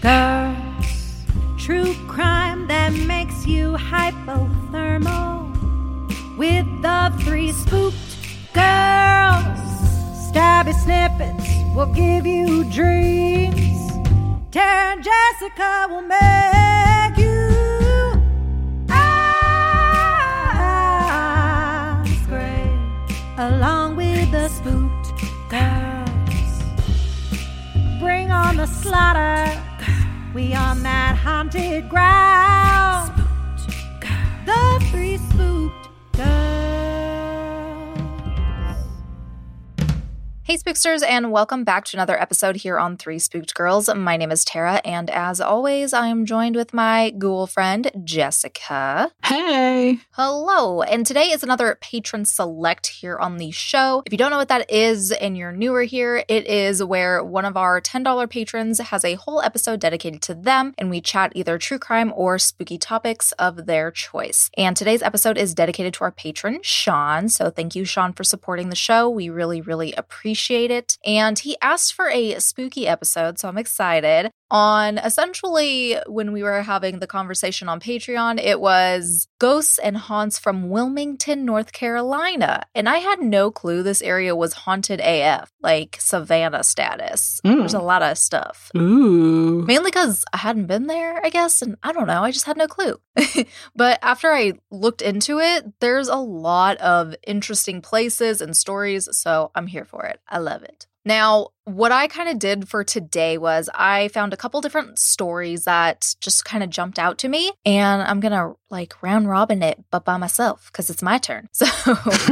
girls. True crime that makes you hypothermal. With the three spooked girls, stabby snippets will give you dreams. Tara and Jessica will make we on that haunted ground. Hey, Spooksters, and welcome back to another episode here on Three Spooked Girls. My name is Tara, and as always, I am joined with my ghoul friend, Jessica. Hey. Hello, and today is another patron select here on the show. If you don't know what that is and you're newer here, it is where one of our $10 patrons has a whole episode dedicated to them, and we chat either true crime or spooky topics of their choice. And today's episode is dedicated to our patron, Shawn. So thank you, Shawn, for supporting the show. We really, really appreciate it. And he asked for a spooky episode, so I'm excited. On essentially when we were having the conversation on Patreon, it was ghosts and haunts from Wilmington, North Carolina. And I had no clue this area was haunted AF, like Savannah status. Mm. There's a lot of stuff. Ooh. Mainly because I hadn't been there, I guess, and I don't know, I just had no clue. but after I looked into it, there's a lot of interesting places and stories, so I'm here for it. I love it. Now, what I kind of did for today was I found a couple different stories that just kind of jumped out to me, and I'm gonna like round robin it, but by myself because it's my turn. So,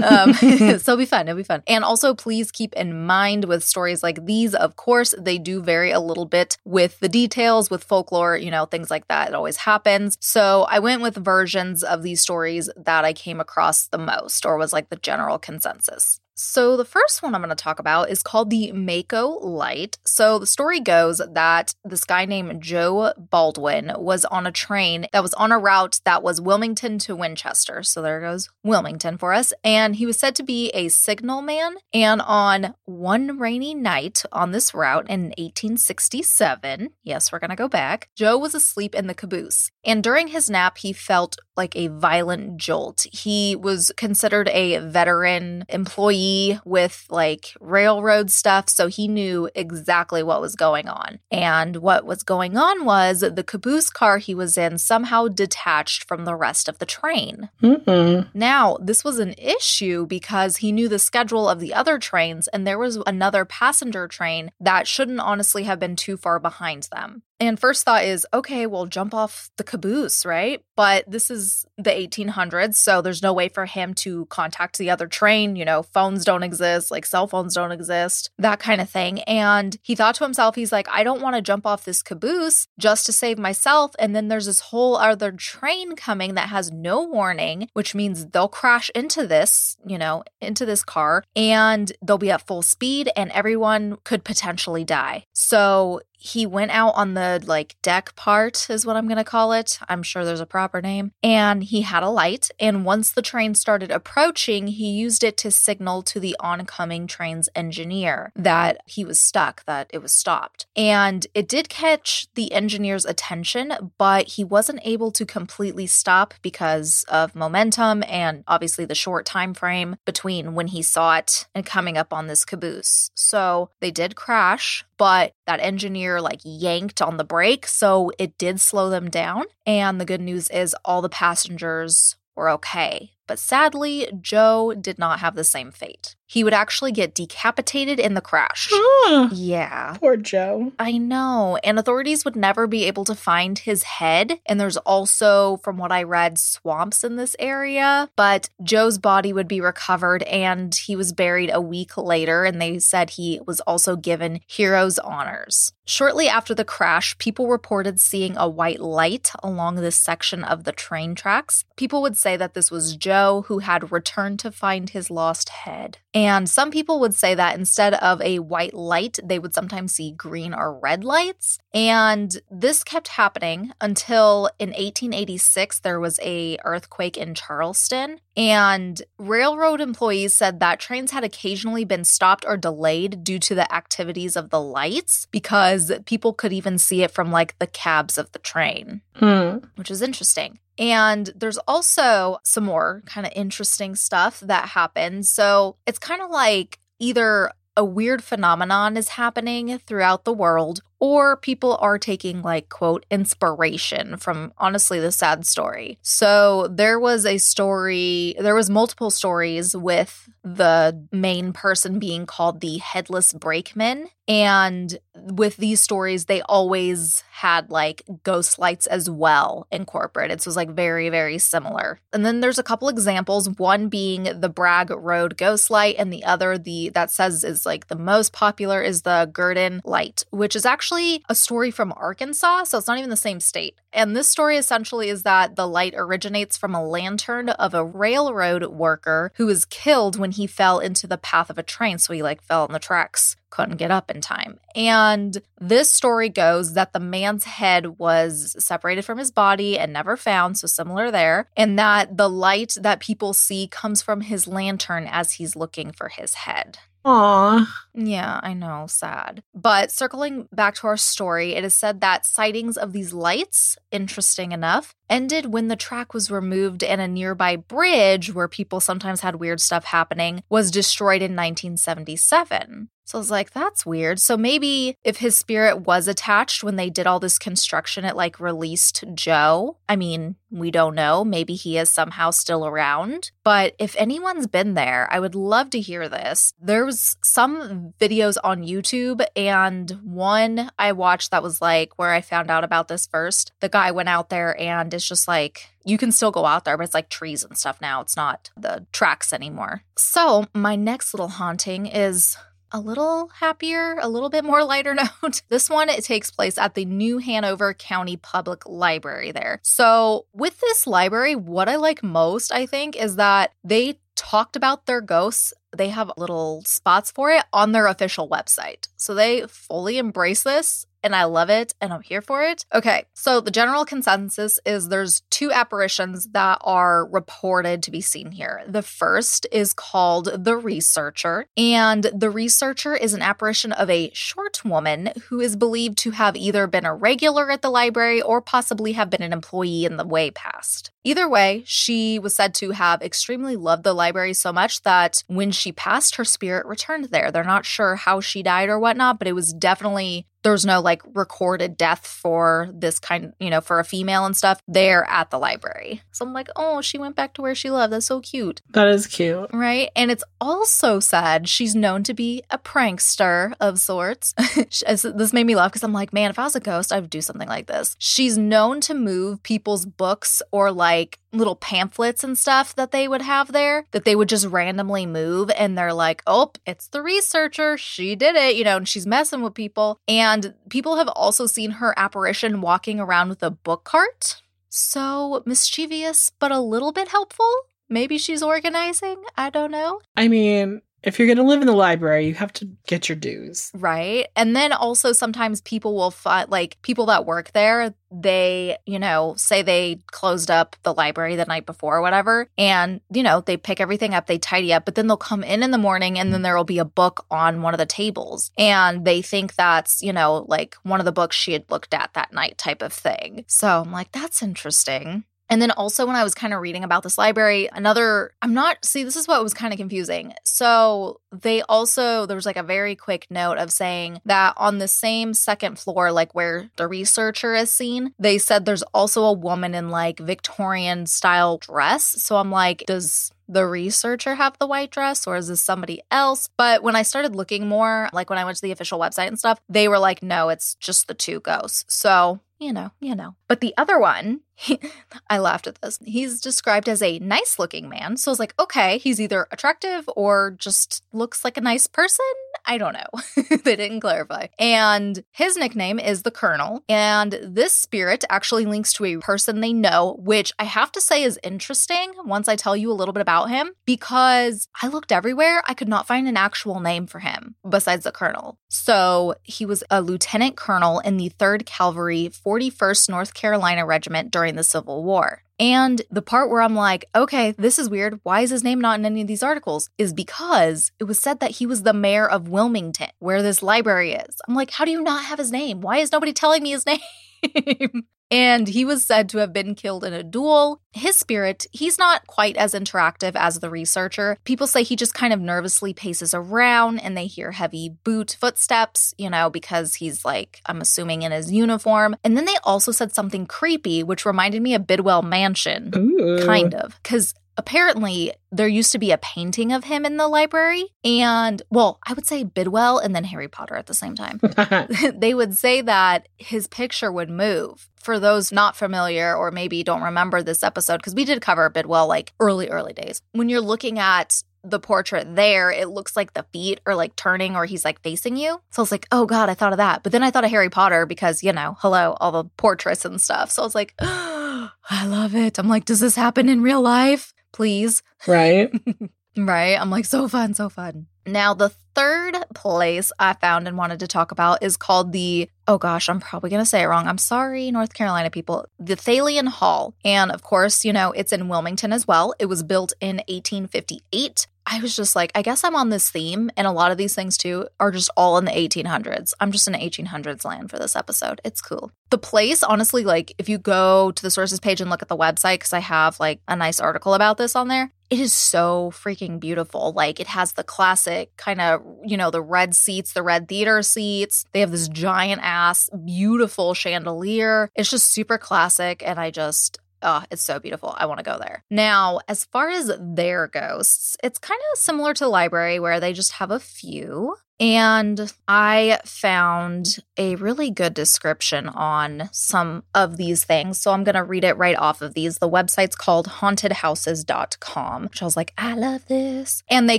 um, so it'll be fun. It'll be fun. And also, please keep in mind with stories like these, of course, they do vary a little bit with the details, with folklore, you know, things like that. It always happens. So I went with versions of these stories that I came across the most, or was like the general consensus. So, the first one I'm going to talk about is called the Maco Light. So, the story goes that this guy named Joe Baldwin was on a train that was on a route that was Wilmington to Winchester. So, there goes Wilmington for us. And he was said to be a signal man. And on one rainy night on this route in 1867, yes, we're going to go back, Joe was asleep in the caboose. And during his nap, he felt like a violent jolt. He was considered a veteran employee with like railroad stuff, so he knew exactly what was going on. And what was going on was the caboose car he was in somehow detached from the rest of the train. Mm-mm. Now, this was an issue because he knew the schedule of the other trains, and there was another passenger train that shouldn't honestly have been too far behind them. And first thought is, okay, well, jump off the caboose, right? But this is the 1800s, so there's no way for him to contact the other train. You know, phones don't exist, like cell phones don't exist, that kind of thing. And he thought to himself, he's like, I don't want to jump off this caboose just to save myself. And then there's this whole other train coming that has no warning, which means they'll crash into this, you know, into this car and they'll be at full speed and everyone could potentially die. So he went out on the like deck part is what I'm going to call it. I'm sure there's a proper name. And he had a light and once the train started approaching, he used it to signal to the oncoming train's engineer that he was stuck, that it was stopped. And it did catch the engineer's attention, but he wasn't able to completely stop because of momentum and obviously the short time frame between when he saw it and coming up on this caboose. So, they did crash, but that engineer like yanked on the brake, so it did slow them down. And the good news is all the passengers were okay. But sadly, Joe did not have the same fate. He would actually get decapitated in the crash. Ah, Yeah. poor Joe. I know. And authorities would never be able to find his head. And there's also, from what I read, swamps in this area. But Joe's body would be recovered and he was buried a week later. And they said he was also given hero's honors. Shortly after the crash, people reported seeing a white light along this section of the train tracks. People would say that this was Joe who had returned to find his lost head. And some people would say that instead of a white light, they would sometimes see green or red lights. And this kept happening until in 1886 there was a earthquake in Charleston and railroad employees said that trains had occasionally been stopped or delayed due to the activities of the lights because people could even see it from like the cabs of the train Hmm. which is interesting. And there's also some more kind of interesting stuff that happens. So it's kind of like either a weird phenomenon is happening throughout the world, or people are taking, like, quote, inspiration from honestly the sad story. So there was a story, there was multiple stories with the main person being called the headless brakeman. And with these stories, they always had like ghost lights as well incorporated. So it was like very, very similar. And then there's a couple examples, one being the Bragg Road ghost light, and the other, the that says is like the most popular is the Gurdon light, which is actually a story from Arkansas. So it's not even the same state. And this story essentially is that the light originates from a lantern of a railroad worker who was killed when he fell into the path of a train. So he like fell on the tracks couldn't get up in time. And this story goes that the man's head was separated from his body and never found, so similar there, and that the light that people see comes from his lantern as he's looking for his head. Aw. Yeah, I know, sad. But circling back to our story, it is said that sightings of these lights, interesting enough, ended when the track was removed and a nearby bridge where people sometimes had weird stuff happening was destroyed in 1977. So I was like, that's weird. So maybe if his spirit was attached when they did all this construction, it like released Joe. I mean, we don't know. Maybe he is somehow still around. But if anyone's been there, I would love to hear this. There was some videos on YouTube, and one I watched that was like where I found out about this first. The guy went out there and it's just like, you can still go out there, but it's like trees and stuff now. It's not the tracks anymore. So, my next little haunting is a little happier, a little bit more lighter note. this one it takes place at the New Hanover County Public Library there. So, with this library, what I like most, I think, is that they talked about their ghosts. They have little spots for it on their official website. So they fully embrace this and I love it and I'm here for it. Okay, so the general consensus is there's two apparitions that are reported to be seen here. The first is called the Researcher, and the Researcher is an apparition of a short woman who is believed to have either been a regular at the library or possibly have been an employee in the way past. Either way, she was said to have extremely loved the library so much that when she passed, her spirit returned there. They're not sure how she died or whatnot, but it was definitely there's no like recorded death for this kind, you know, for a female and stuff there at the library. So I'm like, oh, she went back to where she loved. That's so cute. That is cute. Right. And it's also said she's known to be a prankster of sorts. this made me laugh because I'm like, man, if I was a ghost, I would do something like this. She's known to move people's books or like little pamphlets and stuff that they would have there that they would just randomly move. And they're like, oh, it's the researcher. She did it, you know, and she's messing with people. And people have also seen her apparition walking around with a book cart. So mischievous, but a little bit helpful. Maybe she's organizing. I don't know. I mean, if you're going to live in the library, you have to get your dues. Right. And then also sometimes people will find, like, people that work there, they, you know, say they closed up the library the night before or whatever. And, you know, they pick everything up, they tidy up, but then they'll come in in the morning and then there will be a book on one of the tables. And they think that's, you know, like one of the books she had looked at that night type of thing. So I'm like, that's interesting. And then also, when I was kind of reading about this library, another, I'm not, see, this is what was kind of confusing. So they also, there was like a very quick note of saying that on the same second floor, like where the researcher is seen, they said there's also a woman in like Victorian style dress. So I'm like, does the researcher have the white dress or is this somebody else? But when I started looking more, like when I went to the official website and stuff, they were like, no, it's just the two ghosts. So, you know, you know. But the other one, he, I laughed at this. He's described as a nice looking man. So I was like, okay, he's either attractive or just looks like a nice person. I don't know. they didn't clarify. And his nickname is the Colonel. And this spirit actually links to a person they know, which I have to say is interesting once I tell you a little bit about him because I looked everywhere. I could not find an actual name for him besides the Colonel. So he was a lieutenant colonel in the 3rd Cavalry, 41st North Carolina Regiment during the Civil War. And the part where I'm like, okay, this is weird. Why is his name not in any of these articles? Is because it was said that he was the mayor of Wilmington, where this library is. I'm like, how do you not have his name? Why is nobody telling me his name? And he was said to have been killed in a duel. His spirit, he's not quite as interactive as the researcher. People say he just kind of nervously paces around and they hear heavy boot footsteps, you know, because he's like, I'm assuming in his uniform. And then they also said something creepy, which reminded me of Bidwell Mansion, Ooh. kind of, because apparently there used to be a painting of him in the library and well i would say bidwell and then harry potter at the same time they would say that his picture would move for those not familiar or maybe don't remember this episode because we did cover bidwell like early early days when you're looking at the portrait there, it looks like the feet are like turning or he's like facing you. So I was like, oh God, I thought of that. But then I thought of Harry Potter because, you know, hello, all the portraits and stuff. So I was like, oh, I love it. I'm like, does this happen in real life? Please. right? Right? I'm like, so fun, so fun. Now, the third place I found and wanted to talk about is called the, oh gosh, I'm probably going to say it wrong. I'm sorry, North Carolina people, the Thalian Hall. And of course, you know, it's in Wilmington as well. It was built in 1858. I was just like, I guess I'm on this theme. And a lot of these things too are just all in the 1800s. I'm just in 1800s land for this episode. It's cool. The place, honestly, like if you go to the sources page and look at the website, because I have like a nice article about this on there, it is so freaking beautiful. Like it has the classic kind of, you know, the red seats, the red theater seats. They have this giant ass, beautiful chandelier. It's just super classic. And I just, Oh, it's so beautiful. I want to go there. Now, as far as their ghosts, it's kind of similar to the library where they just have a few. And I found a really good description on some of these things. So I'm going to read it right off of these. The website's called hauntedhouses.com, which I was like, I love this. And they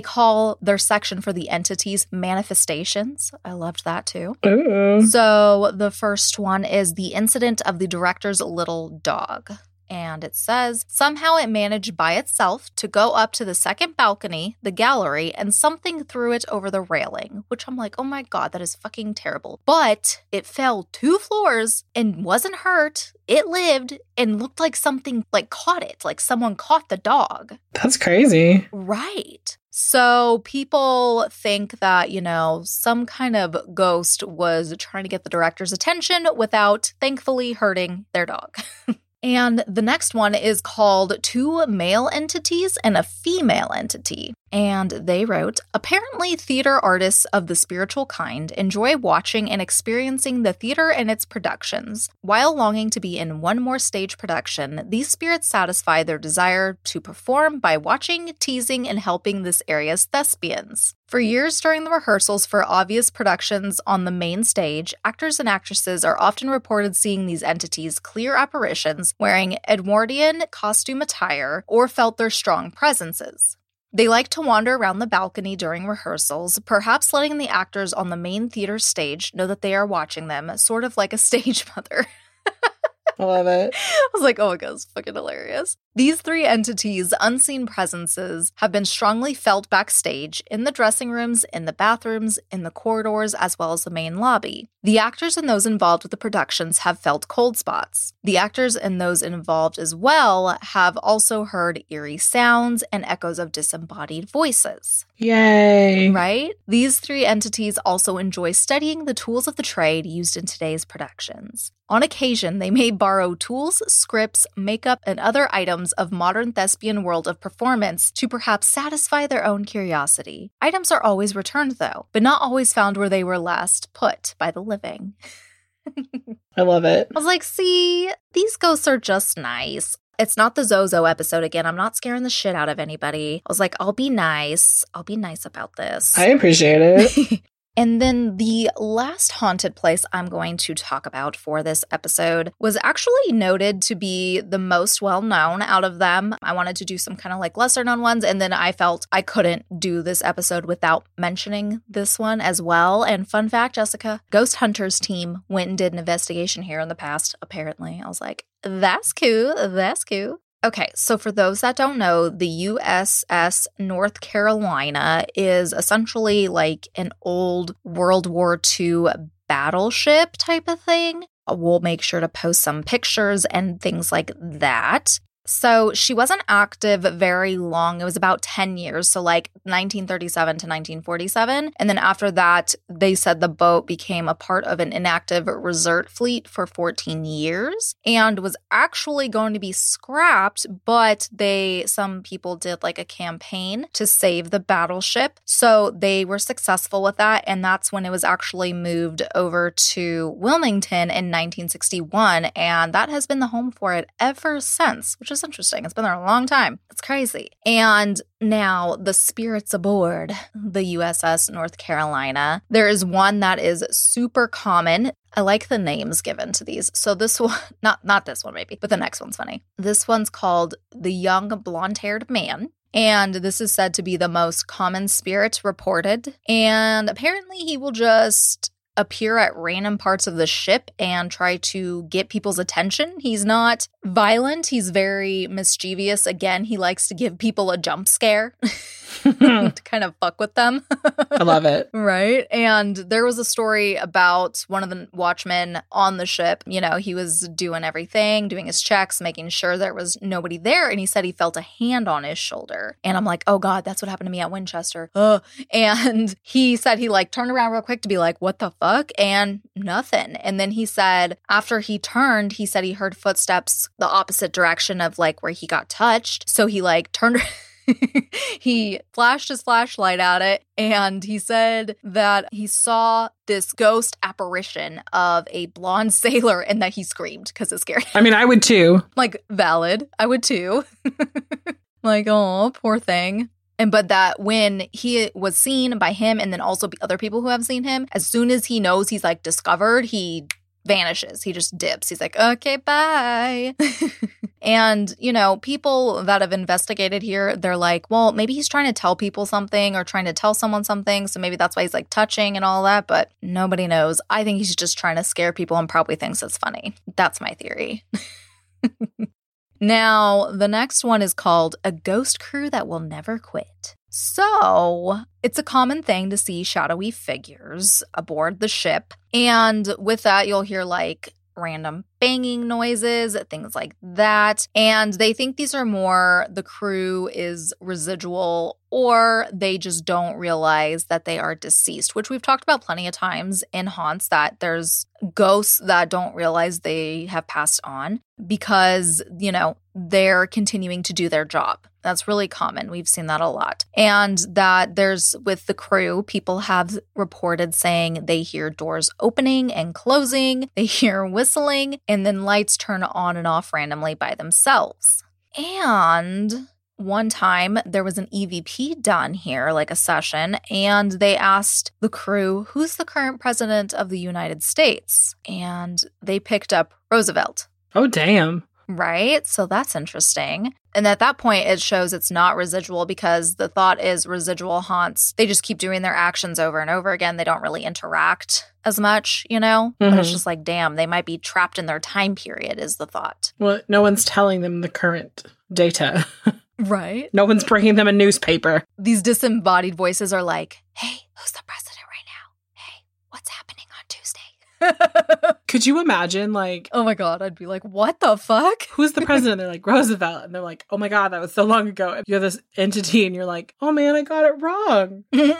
call their section for the entities manifestations. I loved that too. So the first one is the incident of the director's little dog and it says somehow it managed by itself to go up to the second balcony, the gallery, and something threw it over the railing, which I'm like, oh my God, that is fucking terrible. But it fell two floors and wasn't hurt. It lived and looked like something like caught it, like someone caught the dog. That's crazy. Right. So people think that, you know, some kind of ghost was trying to get the director's attention without thankfully hurting their dog. And the next one is called Two Male Entities and a Female Entity. And they wrote Apparently, theater artists of the spiritual kind enjoy watching and experiencing the theater and its productions. While longing to be in one more stage production, these spirits satisfy their desire to perform by watching, teasing, and helping this area's thespians. For years during the rehearsals for obvious productions on the main stage, actors and actresses are often reported seeing these entities clear apparitions wearing Edwardian costume attire or felt their strong presences. They like to wander around the balcony during rehearsals, perhaps letting the actors on the main theater stage know that they are watching them, sort of like a stage mother. I love it. I was like, oh my god, it's fucking hilarious. These three entities, unseen presences, have been strongly felt backstage in the dressing rooms, in the bathrooms, in the corridors, as well as the main lobby. The actors and those involved with the productions have felt cold spots. The actors and those involved as well have also heard eerie sounds and echoes of disembodied voices. Yay. Right? These three entities also enjoy studying the tools of the trade used in today's productions. On occasion, they may borrow tools, scripts, makeup, and other items of modern thespian world of performance to perhaps satisfy their own curiosity. Items are always returned, though, but not always found where they were last put by the living. I love it. I was like, see, these ghosts are just nice. It's not the Zozo episode again. I'm not scaring the shit out of anybody. I was like, I'll be nice. I'll be nice about this. I appreciate it. And then the last haunted place I'm going to talk about for this episode was actually noted to be the most well known out of them. I wanted to do some kind of like lesser known ones, and then I felt I couldn't do this episode without mentioning this one as well. And fun fact, Jessica, Ghost Hunters team went and did an investigation here in the past, apparently. I was like, that's cool. That's cool. Okay, so for those that don't know, the USS North Carolina is essentially like an old World War II battleship type of thing. We'll make sure to post some pictures and things like that. So she wasn't active very long. It was about 10 years. So, like 1937 to 1947. And then after that, they said the boat became a part of an inactive reserve fleet for 14 years and was actually going to be scrapped. But they, some people did like a campaign to save the battleship. So they were successful with that. And that's when it was actually moved over to Wilmington in 1961. And that has been the home for it ever since, which is interesting. It's been there a long time. It's crazy. And now the spirits aboard the USS North Carolina. There is one that is super common. I like the names given to these. So this one, not not this one maybe, but the next one's funny. This one's called the young blonde-haired man. And this is said to be the most common spirit reported. And apparently, he will just appear at random parts of the ship and try to get people's attention. He's not violent, he's very mischievous. Again, he likes to give people a jump scare. to kind of fuck with them. I love it. Right. And there was a story about one of the watchmen on the ship. You know, he was doing everything, doing his checks, making sure there was nobody there. And he said he felt a hand on his shoulder. And I'm like, oh God, that's what happened to me at Winchester. Ugh. And he said he like turned around real quick to be like, what the fuck? And nothing. And then he said after he turned, he said he heard footsteps the opposite direction of like where he got touched. So he like turned. he flashed his flashlight at it and he said that he saw this ghost apparition of a blonde sailor and that he screamed because it scared him. I mean, I would too. Like, valid. I would too. like, oh, poor thing. And but that when he was seen by him and then also other people who have seen him, as soon as he knows he's like discovered, he vanishes. He just dips. He's like, okay, bye. and, you know, people that have investigated here, they're like, well, maybe he's trying to tell people something or trying to tell someone something. So maybe that's why he's like touching and all that. But nobody knows. I think he's just trying to scare people and probably thinks it's funny. That's my theory. now, the next one is called A Ghost Crew That Will Never Quit. So, it's a common thing to see shadowy figures aboard the ship. And with that, you'll hear like random banging noises, things like that. And they think these are more the crew is residual or they just don't realize that they are deceased, which we've talked about plenty of times in haunts that there's ghosts that don't realize they have passed on because, you know, they're continuing to do their job. That's really common. We've seen that a lot. And that there's with the crew, people have reported saying they hear doors opening and closing, they hear whistling, and then lights turn on and off randomly by themselves. And one time there was an EVP done here, like a session, and they asked the crew, Who's the current president of the United States? And they picked up Roosevelt. Oh, damn. Right. So that's interesting. And at that point, it shows it's not residual because the thought is residual haunts. They just keep doing their actions over and over again. They don't really interact as much, you know? Mm-hmm. But it's just like, damn, they might be trapped in their time period, is the thought. Well, no one's telling them the current data. Right? no one's bringing them a newspaper. These disembodied voices are like, hey, who's the president right now? Hey, what's happening on Tuesday? Could you imagine, like, oh my God, I'd be like, what the fuck? who's the president? They're like, Roosevelt. And they're like, oh my God, that was so long ago. You're this entity and you're like, oh man, I got it wrong.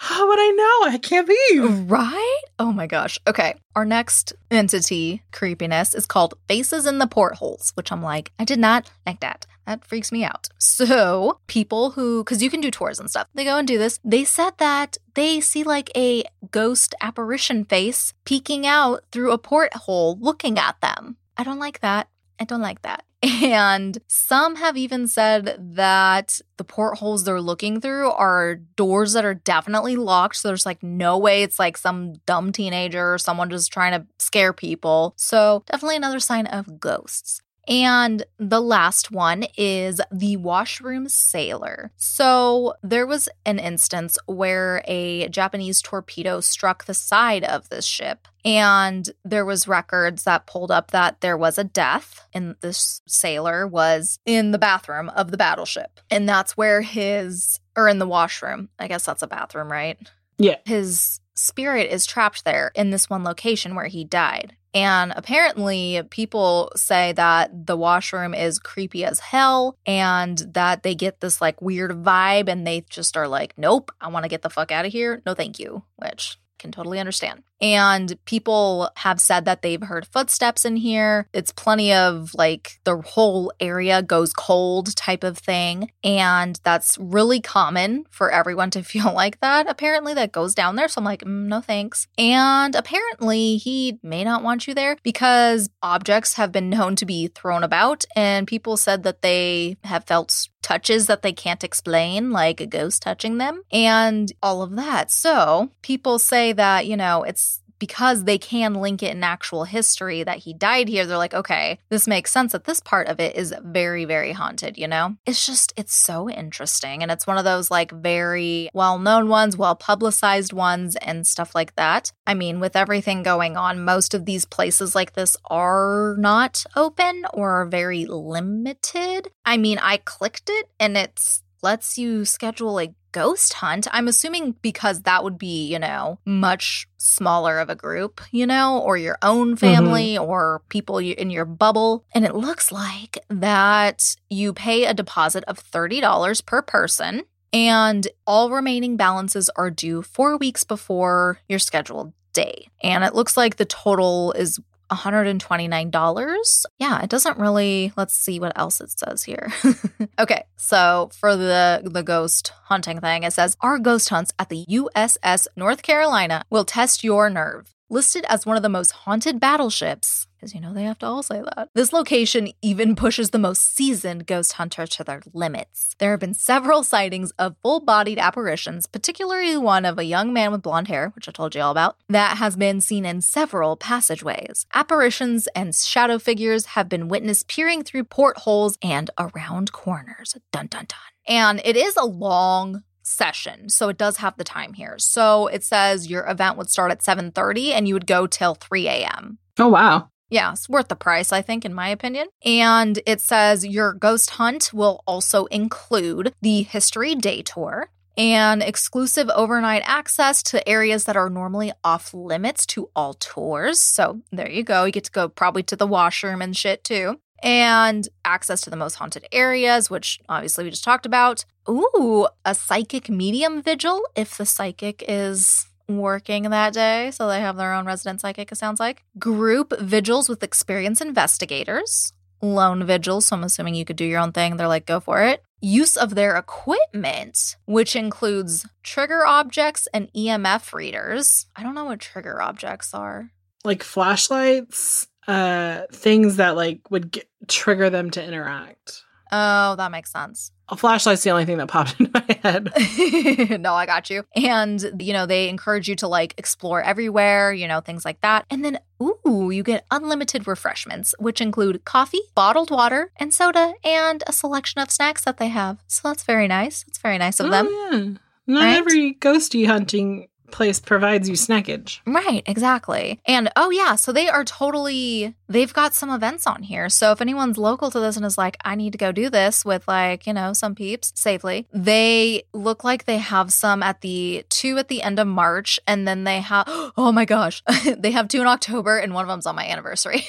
How would I know? I can't be. Right? Oh my gosh. Okay. Our next entity creepiness is called Faces in the Portholes, which I'm like, I did not like that. That freaks me out. So, people who, because you can do tours and stuff, they go and do this. They said that they see like a ghost apparition face peeking out through a porthole looking at them. I don't like that. I don't like that. And some have even said that the portholes they're looking through are doors that are definitely locked. So there's like no way it's like some dumb teenager or someone just trying to scare people. So definitely another sign of ghosts. And the last one is the washroom sailor. So there was an instance where a Japanese torpedo struck the side of this ship. And there was records that pulled up that there was a death and this sailor was in the bathroom of the battleship. And that's where his or in the washroom. I guess that's a bathroom, right? Yeah. His spirit is trapped there in this one location where he died. And apparently, people say that the washroom is creepy as hell and that they get this like weird vibe and they just are like, nope, I want to get the fuck out of here. No, thank you, which can totally understand. And people have said that they've heard footsteps in here. It's plenty of like the whole area goes cold type of thing. And that's really common for everyone to feel like that. Apparently, that goes down there. So I'm like, mm, no thanks. And apparently, he may not want you there because objects have been known to be thrown about. And people said that they have felt touches that they can't explain, like a ghost touching them, and all of that. So people say that, you know, it's because they can link it in actual history that he died here, they're like, okay, this makes sense that this part of it is very, very haunted, you know? It's just, it's so interesting. And it's one of those like very well known ones, well publicized ones, and stuff like that. I mean, with everything going on, most of these places like this are not open or very limited. I mean, I clicked it and it's lets you schedule a ghost hunt. I'm assuming because that would be, you know, much smaller of a group, you know, or your own family mm-hmm. or people in your bubble. And it looks like that you pay a deposit of $30 per person. And all remaining balances are due four weeks before your scheduled day. And it looks like the total is $129. Yeah, it doesn't really let's see what else it says here. okay, so for the the ghost hunting thing, it says our ghost hunts at the USS North Carolina will test your nerve listed as one of the most haunted battleships, because you know they have to all say that. This location even pushes the most seasoned ghost hunter to their limits. There have been several sightings of full bodied apparitions, particularly one of a young man with blonde hair, which I told you all about, that has been seen in several passageways. Apparitions and shadow figures have been witnessed peering through portholes and around corners. Dun dun dun. And it is a long session. So it does have the time here. So it says your event would start at 7:30 and you would go till 3 a.m. Oh wow. Yeah, it's worth the price, I think, in my opinion. And it says your ghost hunt will also include the history day tour and exclusive overnight access to areas that are normally off limits to all tours. So there you go. You get to go probably to the washroom and shit too and access to the most haunted areas, which obviously we just talked about. Ooh, a psychic medium vigil if the psychic is working that day. So they have their own resident psychic, it sounds like. Group vigils with experienced investigators. Lone vigils. So I'm assuming you could do your own thing. They're like, go for it. Use of their equipment, which includes trigger objects and EMF readers. I don't know what trigger objects are. Like flashlights, uh things that like would get, trigger them to interact. Oh, that makes sense. A flashlight's the only thing that popped into my head. no, I got you. And, you know, they encourage you to like explore everywhere, you know, things like that. And then, ooh, you get unlimited refreshments, which include coffee, bottled water, and soda, and a selection of snacks that they have. So that's very nice. That's very nice of oh, them. Yeah. Not right? every ghosty hunting place provides you snackage. Right, exactly. And oh, yeah, so they are totally, they've got some events on here. So if anyone's local to this and is like, I need to go do this with like, you know, some peeps safely, they look like they have some at the two at the end of March. And then they have, oh my gosh, they have two in October and one of them's on my anniversary.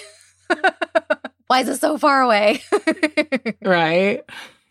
Why is it so far away? right.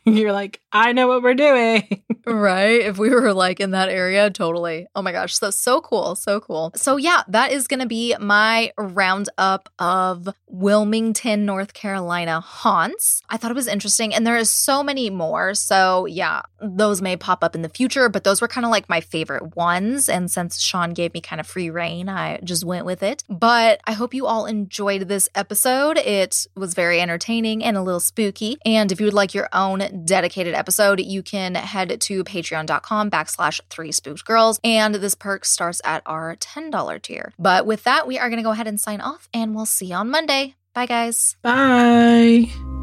You're like, I know what we're doing. right. If we were like in that area, totally. Oh my gosh. So, so cool. So cool. So, yeah, that is going to be my roundup of Wilmington, North Carolina haunts. I thought it was interesting. And there is so many more. So, yeah, those may pop up in the future, but those were kind of like my favorite ones. And since Shawn gave me kind of free reign, I just went with it. But I hope you all enjoyed this episode. It was very entertaining and a little spooky. And if you would like your own dedicated episode, you can head to patreon.com backslash three spooked girls. And this perk starts at our $10 tier. But with that, we are going to go ahead and sign off and we'll see you on Monday. Bye, guys. Bye.